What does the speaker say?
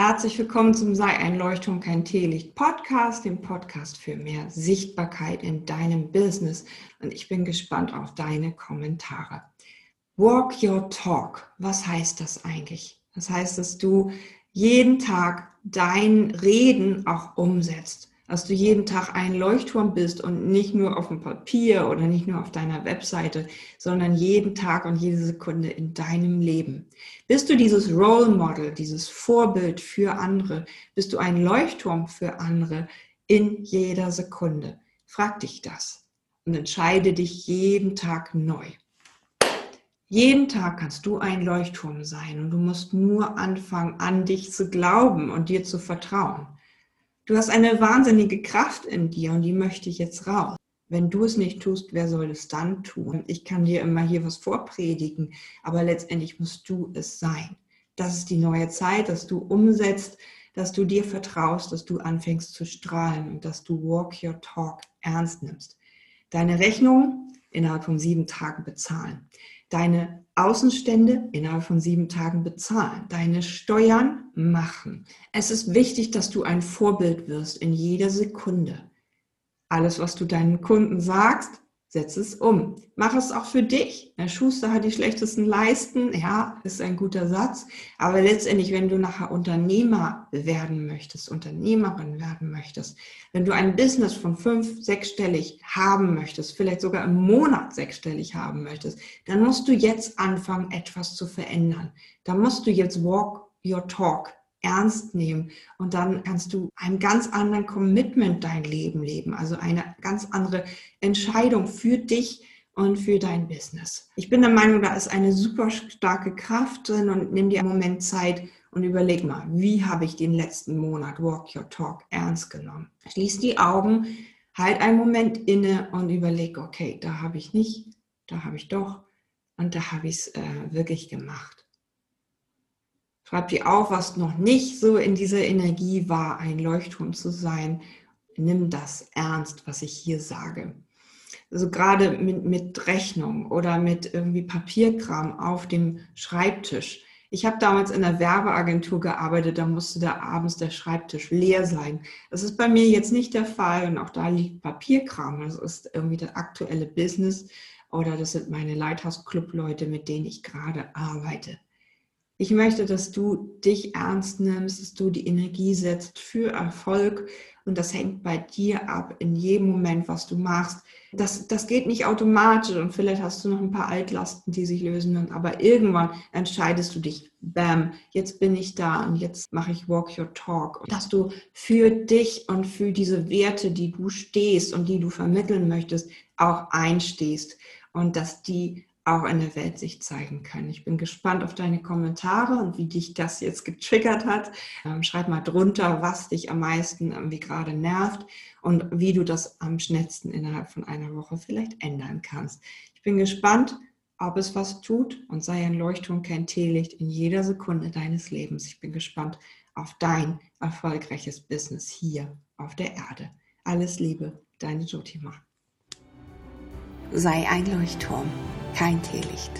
Herzlich willkommen zum Sei ein Leuchtturm, kein Teelicht Podcast, dem Podcast für mehr Sichtbarkeit in deinem Business. Und ich bin gespannt auf deine Kommentare. Walk your talk. Was heißt das eigentlich? Das heißt, dass du jeden Tag dein Reden auch umsetzt dass du jeden Tag ein Leuchtturm bist und nicht nur auf dem Papier oder nicht nur auf deiner Webseite, sondern jeden Tag und jede Sekunde in deinem Leben. Bist du dieses Role Model, dieses Vorbild für andere? Bist du ein Leuchtturm für andere in jeder Sekunde? Frag dich das und entscheide dich jeden Tag neu. Jeden Tag kannst du ein Leuchtturm sein und du musst nur anfangen, an dich zu glauben und dir zu vertrauen. Du hast eine wahnsinnige Kraft in dir und die möchte ich jetzt raus. Wenn du es nicht tust, wer soll es dann tun? Ich kann dir immer hier was vorpredigen, aber letztendlich musst du es sein. Das ist die neue Zeit, dass du umsetzt, dass du dir vertraust, dass du anfängst zu strahlen und dass du Walk Your Talk ernst nimmst. Deine Rechnung innerhalb von sieben Tagen bezahlen deine Außenstände innerhalb von sieben Tagen bezahlen, deine Steuern machen. Es ist wichtig, dass du ein Vorbild wirst in jeder Sekunde. Alles, was du deinen Kunden sagst, Setz es um. Mach es auch für dich. Der Schuster hat die schlechtesten Leisten. Ja, ist ein guter Satz. Aber letztendlich, wenn du nachher Unternehmer werden möchtest, Unternehmerin werden möchtest, wenn du ein Business von fünf, sechsstellig haben möchtest, vielleicht sogar im Monat sechsstellig haben möchtest, dann musst du jetzt anfangen, etwas zu verändern. Da musst du jetzt walk your talk ernst nehmen und dann kannst du einem ganz anderen Commitment dein Leben leben, also eine ganz andere Entscheidung für dich und für dein Business. Ich bin der Meinung, da ist eine super starke Kraft drin und nimm dir einen Moment Zeit und überleg mal, wie habe ich den letzten Monat Walk Your Talk ernst genommen? Schließ die Augen, halt einen Moment inne und überleg, okay, da habe ich nicht, da habe ich doch und da habe ich es äh, wirklich gemacht. Schreib dir auf, was noch nicht so in dieser Energie war, ein Leuchtturm zu sein. Nimm das ernst, was ich hier sage. Also gerade mit, mit Rechnung oder mit irgendwie Papierkram auf dem Schreibtisch. Ich habe damals in der Werbeagentur gearbeitet, da musste da abends der Schreibtisch leer sein. Das ist bei mir jetzt nicht der Fall und auch da liegt Papierkram. Das ist irgendwie das aktuelle Business oder das sind meine Lighthouse-Club-Leute, mit denen ich gerade arbeite. Ich möchte, dass du dich ernst nimmst, dass du die Energie setzt für Erfolg und das hängt bei dir ab in jedem Moment, was du machst. Das, das geht nicht automatisch und vielleicht hast du noch ein paar Altlasten, die sich lösen, aber irgendwann entscheidest du dich, bam, jetzt bin ich da und jetzt mache ich Walk Your Talk. Dass du für dich und für diese Werte, die du stehst und die du vermitteln möchtest, auch einstehst und dass die auch in der Welt sich zeigen können. Ich bin gespannt auf deine Kommentare und wie dich das jetzt getriggert hat. Ähm, schreib mal drunter, was dich am meisten irgendwie gerade nervt und wie du das am schnellsten innerhalb von einer Woche vielleicht ändern kannst. Ich bin gespannt, ob es was tut und sei ein Leuchtturm, kein Teelicht in jeder Sekunde deines Lebens. Ich bin gespannt auf dein erfolgreiches Business hier auf der Erde. Alles Liebe, deine Jotima. Sei ein Leuchtturm kein Teelicht.